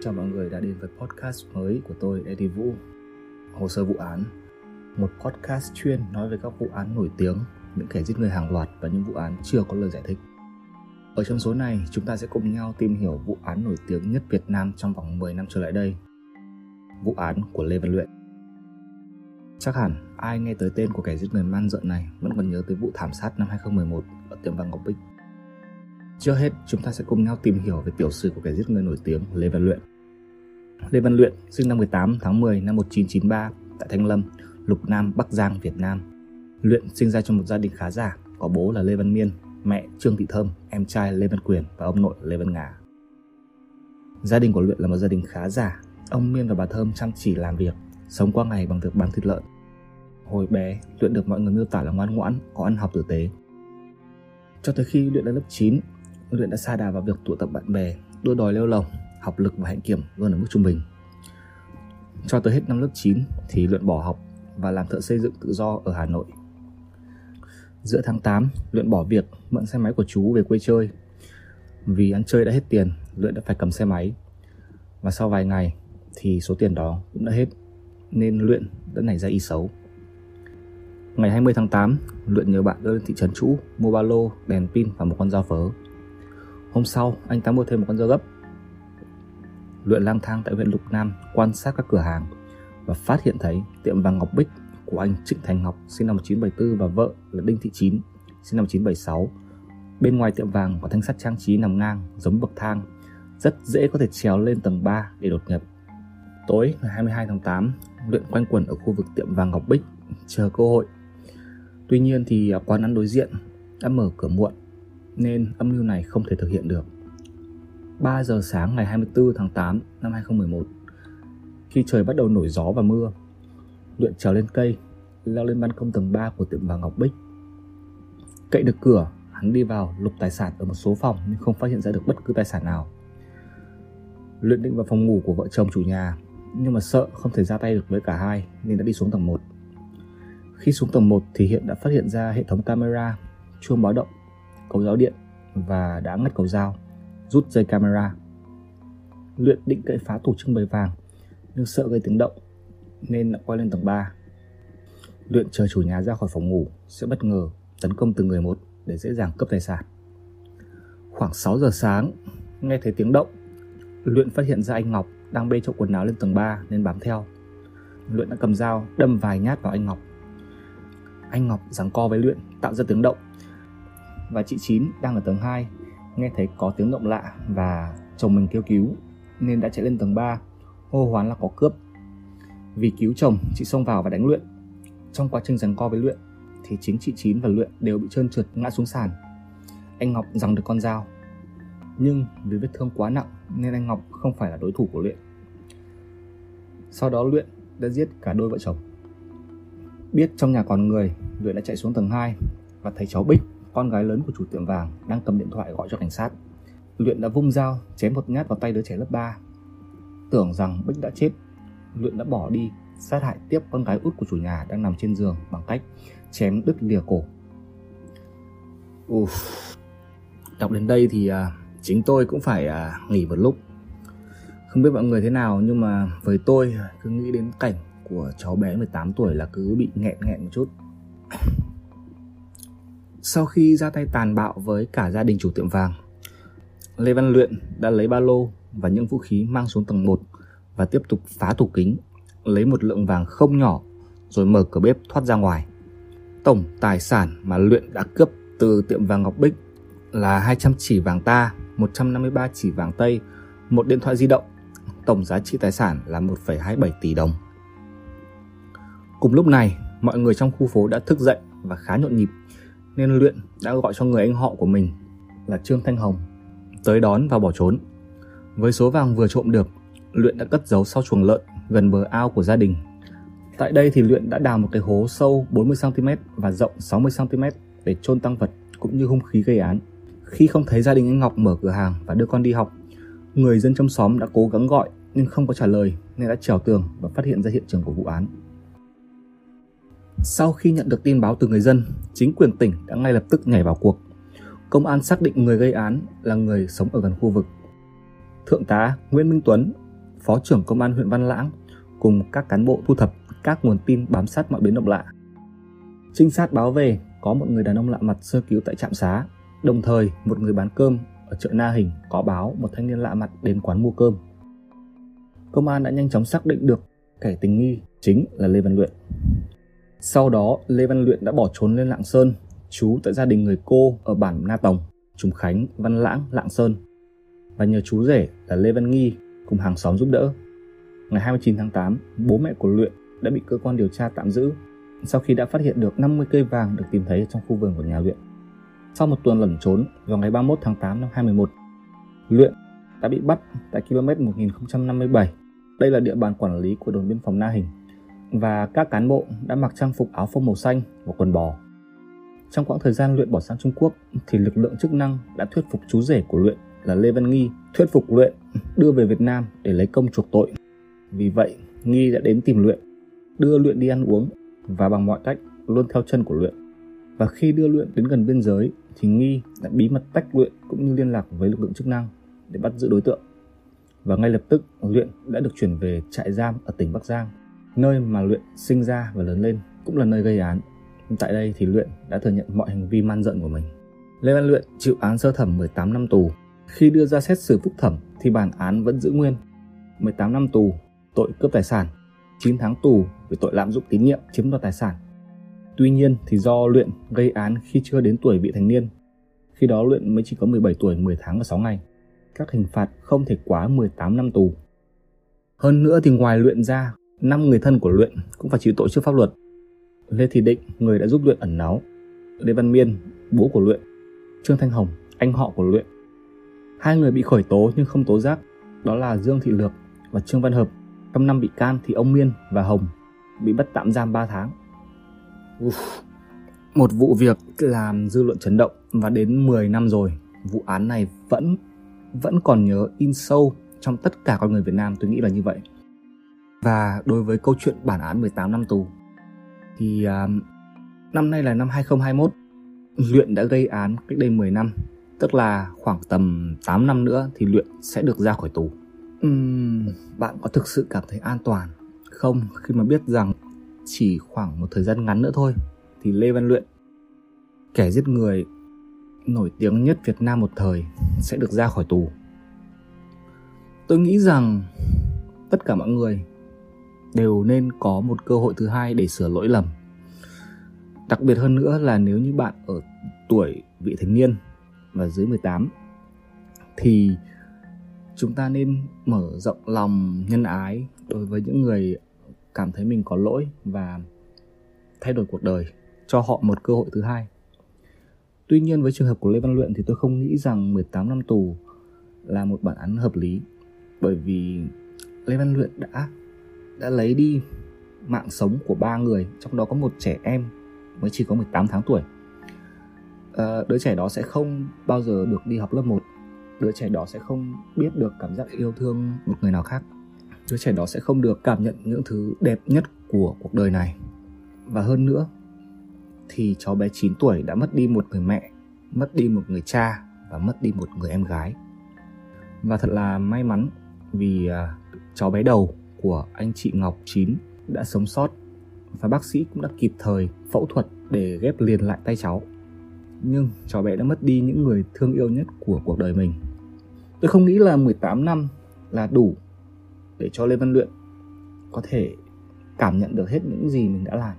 Chào mọi người đã đến với podcast mới của tôi Eddie Vũ. Hồ sơ vụ án. Một podcast chuyên nói về các vụ án nổi tiếng Những kẻ giết người hàng loạt và những vụ án chưa có lời giải thích. Ở trong số này chúng ta sẽ cùng nhau tìm hiểu vụ án nổi tiếng nhất Việt Nam trong vòng 10 năm trở lại đây. Vụ án của Lê Văn Luyện. Chắc hẳn ai nghe tới tên của kẻ giết người man dợ này vẫn còn nhớ tới vụ thảm sát năm 2011 ở tiệm vàng Ngọc Bích. Trước hết, chúng ta sẽ cùng nhau tìm hiểu về tiểu sử của kẻ giết người nổi tiếng Lê Văn Luyện. Lê Văn Luyện sinh năm 18 tháng 10 năm 1993 tại Thanh Lâm, Lục Nam, Bắc Giang, Việt Nam. Luyện sinh ra trong một gia đình khá giả, có bố là Lê Văn Miên, mẹ Trương Thị Thơm, em trai Lê Văn Quyền và ông nội Lê Văn Ngà. Gia đình của Luyện là một gia đình khá giả, ông Miên và bà Thơm chăm chỉ làm việc, sống qua ngày bằng việc bán thịt lợn. Hồi bé, Luyện được mọi người miêu tả là ngoan ngoãn, có ăn học tử tế. Cho tới khi Luyện lên lớp 9, Luyện đã xa đà vào việc tụ tập bạn bè, đua đòi leo lồng, học lực và hạnh kiểm luôn ở mức trung bình. Cho tới hết năm lớp 9 thì Luyện bỏ học và làm thợ xây dựng tự do ở Hà Nội. Giữa tháng 8, Luyện bỏ việc mượn xe máy của chú về quê chơi. Vì ăn chơi đã hết tiền, Luyện đã phải cầm xe máy. Và sau vài ngày thì số tiền đó cũng đã hết, nên Luyện đã nảy ra ý xấu. Ngày 20 tháng 8, Luyện nhờ bạn đưa lên thị trấn Trũ mua ba lô, đèn pin và một con dao phớ. Hôm sau, anh ta mua thêm một con dao gấp. Luyện lang thang tại huyện Lục Nam quan sát các cửa hàng và phát hiện thấy tiệm vàng Ngọc Bích của anh Trịnh Thành Ngọc sinh năm 1974 và vợ là Đinh Thị Chín sinh năm 1976. Bên ngoài tiệm vàng có thanh sắt trang trí nằm ngang giống bậc thang, rất dễ có thể trèo lên tầng 3 để đột nhập. Tối ngày 22 tháng 8, Luyện quanh quẩn ở khu vực tiệm vàng Ngọc Bích chờ cơ hội. Tuy nhiên thì à, quán ăn đối diện đã mở cửa muộn nên âm mưu này không thể thực hiện được. 3 giờ sáng ngày 24 tháng 8 năm 2011, khi trời bắt đầu nổi gió và mưa, Luyện trèo lên cây, leo lên ban công tầng 3 của tiệm vàng Ngọc Bích. Cậy được cửa, hắn đi vào lục tài sản ở một số phòng nhưng không phát hiện ra được bất cứ tài sản nào. Luyện định vào phòng ngủ của vợ chồng chủ nhà, nhưng mà sợ không thể ra tay được với cả hai nên đã đi xuống tầng 1. Khi xuống tầng 1 thì hiện đã phát hiện ra hệ thống camera, chuông báo động cầu giáo điện và đã ngắt cầu dao, rút dây camera. Luyện định cậy phá tủ trưng bày vàng, nhưng sợ gây tiếng động nên đã quay lên tầng 3. Luyện chờ chủ nhà ra khỏi phòng ngủ sẽ bất ngờ tấn công từng người một để dễ dàng cướp tài sản. Khoảng 6 giờ sáng, nghe thấy tiếng động, Luyện phát hiện ra anh Ngọc đang bê trộm quần áo lên tầng 3 nên bám theo. Luyện đã cầm dao đâm vài nhát vào anh Ngọc. Anh Ngọc giằng co với Luyện tạo ra tiếng động và chị Chín đang ở tầng 2 nghe thấy có tiếng động lạ và chồng mình kêu cứu nên đã chạy lên tầng 3 hô hoán là có cướp. Vì cứu chồng, chị xông vào và đánh Luyện. Trong quá trình giằng co với Luyện thì chính chị Chín và Luyện đều bị trơn trượt ngã xuống sàn. Anh Ngọc giằng được con dao. Nhưng vì vết thương quá nặng nên anh Ngọc không phải là đối thủ của Luyện. Sau đó Luyện đã giết cả đôi vợ chồng. Biết trong nhà còn người, Luyện đã chạy xuống tầng 2 và thấy cháu Bích con gái lớn của chủ tiệm vàng đang cầm điện thoại gọi cho cảnh sát. Luyện đã vung dao chém một nhát vào tay đứa trẻ lớp 3. Tưởng rằng Bích đã chết, Luyện đã bỏ đi sát hại tiếp con gái út của chủ nhà đang nằm trên giường bằng cách chém đứt lìa cổ. Uff. Đọc đến đây thì à, chính tôi cũng phải à, nghỉ một lúc. Không biết mọi người thế nào nhưng mà với tôi à, cứ nghĩ đến cảnh của cháu bé 18 tuổi là cứ bị nghẹn nghẹn một chút. Sau khi ra tay tàn bạo với cả gia đình chủ tiệm vàng, Lê Văn Luyện đã lấy ba lô và những vũ khí mang xuống tầng 1 và tiếp tục phá tủ kính, lấy một lượng vàng không nhỏ rồi mở cửa bếp thoát ra ngoài. Tổng tài sản mà Luyện đã cướp từ tiệm vàng Ngọc Bích là 200 chỉ vàng ta, 153 chỉ vàng Tây, một điện thoại di động. Tổng giá trị tài sản là 1,27 tỷ đồng. Cùng lúc này, mọi người trong khu phố đã thức dậy và khá nhộn nhịp nên Luyện đã gọi cho người anh họ của mình là Trương Thanh Hồng tới đón và bỏ trốn. Với số vàng vừa trộm được, Luyện đã cất giấu sau chuồng lợn gần bờ ao của gia đình. Tại đây thì Luyện đã đào một cái hố sâu 40cm và rộng 60cm để chôn tăng vật cũng như hung khí gây án. Khi không thấy gia đình anh Ngọc mở cửa hàng và đưa con đi học, người dân trong xóm đã cố gắng gọi nhưng không có trả lời nên đã trèo tường và phát hiện ra hiện trường của vụ án. Sau khi nhận được tin báo từ người dân, chính quyền tỉnh đã ngay lập tức nhảy vào cuộc. Công an xác định người gây án là người sống ở gần khu vực. Thượng tá Nguyễn Minh Tuấn, phó trưởng công an huyện Văn Lãng cùng các cán bộ thu thập các nguồn tin bám sát mọi biến động lạ. Trinh sát báo về có một người đàn ông lạ mặt sơ cứu tại trạm xá, đồng thời một người bán cơm ở chợ Na Hình có báo một thanh niên lạ mặt đến quán mua cơm. Công an đã nhanh chóng xác định được kẻ tình nghi chính là Lê Văn Luyện. Sau đó, Lê Văn Luyện đã bỏ trốn lên Lạng Sơn, trú tại gia đình người cô ở bản Na Tòng, Trùng Khánh, Văn Lãng, Lạng Sơn và nhờ chú rể là Lê Văn Nghi cùng hàng xóm giúp đỡ. Ngày 29 tháng 8, bố mẹ của Luyện đã bị cơ quan điều tra tạm giữ sau khi đã phát hiện được 50 cây vàng được tìm thấy trong khu vườn của nhà Luyện. Sau một tuần lẩn trốn, vào ngày 31 tháng 8 năm 2011, Luyện đã bị bắt tại km 1057. Đây là địa bàn quản lý của đồn biên phòng Na Hình và các cán bộ đã mặc trang phục áo phông màu xanh và quần bò. Trong quãng thời gian Luyện bỏ sang Trung Quốc thì lực lượng chức năng đã thuyết phục chú rể của Luyện là Lê Văn Nghi thuyết phục Luyện đưa về Việt Nam để lấy công chuộc tội. Vì vậy, Nghi đã đến tìm Luyện, đưa Luyện đi ăn uống và bằng mọi cách luôn theo chân của Luyện. Và khi đưa Luyện đến gần biên giới thì Nghi đã bí mật tách Luyện cũng như liên lạc với lực lượng chức năng để bắt giữ đối tượng. Và ngay lập tức Luyện đã được chuyển về trại giam ở tỉnh Bắc Giang, nơi mà Luyện sinh ra và lớn lên, cũng là nơi gây án. Tại đây thì Luyện đã thừa nhận mọi hành vi man dợn của mình. Lê Văn Luyện chịu án sơ thẩm 18 năm tù. Khi đưa ra xét xử phúc thẩm thì bản án vẫn giữ nguyên. 18 năm tù, tội cướp tài sản, 9 tháng tù về tội lạm dụng tín nhiệm chiếm đoạt tài sản. Tuy nhiên thì do Luyện gây án khi chưa đến tuổi vị thành niên, khi đó Luyện mới chỉ có 17 tuổi 10 tháng và 6 ngày. Các hình phạt không thể quá 18 năm tù. Hơn nữa thì ngoài Luyện ra, năm người thân của Luyện cũng phải chịu tội trước pháp luật. Lê Thị Định, người đã giúp Luyện ẩn náu. Lê Văn Miên, bố của Luyện. Trương Thanh Hồng, anh họ của Luyện. Hai người bị khởi tố nhưng không tố giác, đó là Dương Thị Lược và Trương Văn Hợp. Trong năm bị can thì ông Miên và Hồng bị bắt tạm giam 3 tháng. Uf. Một vụ việc làm dư luận chấn động và đến 10 năm rồi, vụ án này vẫn vẫn còn nhớ in sâu trong tất cả con người Việt Nam, tôi nghĩ là như vậy. Và đối với câu chuyện bản án 18 năm tù thì uh, năm nay là năm 2021, Luyện đã gây án cách đây 10 năm, tức là khoảng tầm 8 năm nữa thì Luyện sẽ được ra khỏi tù. Uhm, bạn có thực sự cảm thấy an toàn không khi mà biết rằng chỉ khoảng một thời gian ngắn nữa thôi thì Lê Văn Luyện, kẻ giết người nổi tiếng nhất Việt Nam một thời sẽ được ra khỏi tù. Tôi nghĩ rằng tất cả mọi người đều nên có một cơ hội thứ hai để sửa lỗi lầm. Đặc biệt hơn nữa là nếu như bạn ở tuổi vị thành niên và dưới 18 thì chúng ta nên mở rộng lòng nhân ái đối với những người cảm thấy mình có lỗi và thay đổi cuộc đời cho họ một cơ hội thứ hai. Tuy nhiên với trường hợp của Lê Văn Luyện thì tôi không nghĩ rằng 18 năm tù là một bản án hợp lý bởi vì Lê Văn Luyện đã đã lấy đi mạng sống của ba người trong đó có một trẻ em mới chỉ có 18 tháng tuổi. À, đứa trẻ đó sẽ không bao giờ được đi học lớp 1 đứa trẻ đó sẽ không biết được cảm giác yêu thương một người nào khác. Đứa trẻ đó sẽ không được cảm nhận những thứ đẹp nhất của cuộc đời này. Và hơn nữa thì cháu bé 9 tuổi đã mất đi một người mẹ mất đi một người cha và mất đi một người em gái. Và thật là may mắn vì uh, cháu bé đầu của anh chị Ngọc Chín đã sống sót và bác sĩ cũng đã kịp thời phẫu thuật để ghép liền lại tay cháu. Nhưng cháu bé đã mất đi những người thương yêu nhất của cuộc đời mình. Tôi không nghĩ là 18 năm là đủ để cho Lê Văn Luyện có thể cảm nhận được hết những gì mình đã làm.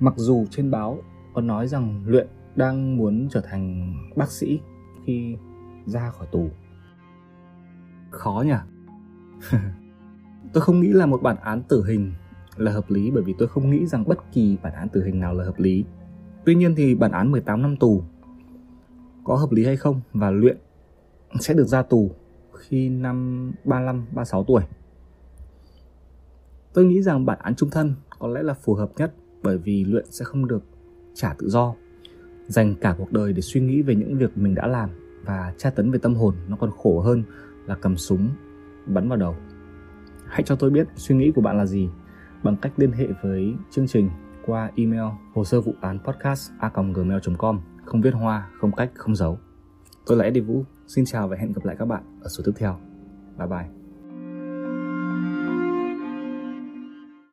Mặc dù trên báo có nói rằng Luyện đang muốn trở thành bác sĩ khi ra khỏi tù. Khó nhỉ? tôi không nghĩ là một bản án tử hình là hợp lý bởi vì tôi không nghĩ rằng bất kỳ bản án tử hình nào là hợp lý. Tuy nhiên thì bản án 18 năm tù có hợp lý hay không và luyện sẽ được ra tù khi năm 35 36 tuổi. Tôi nghĩ rằng bản án trung thân có lẽ là phù hợp nhất bởi vì luyện sẽ không được trả tự do, dành cả cuộc đời để suy nghĩ về những việc mình đã làm và tra tấn về tâm hồn nó còn khổ hơn là cầm súng bắn vào đầu. Hãy cho tôi biết suy nghĩ của bạn là gì bằng cách liên hệ với chương trình qua email hồ sơ vụ án podcast a gmail.com không viết hoa, không cách, không dấu. Tôi là Eddie Vũ, xin chào và hẹn gặp lại các bạn ở số tiếp theo. Bye bye.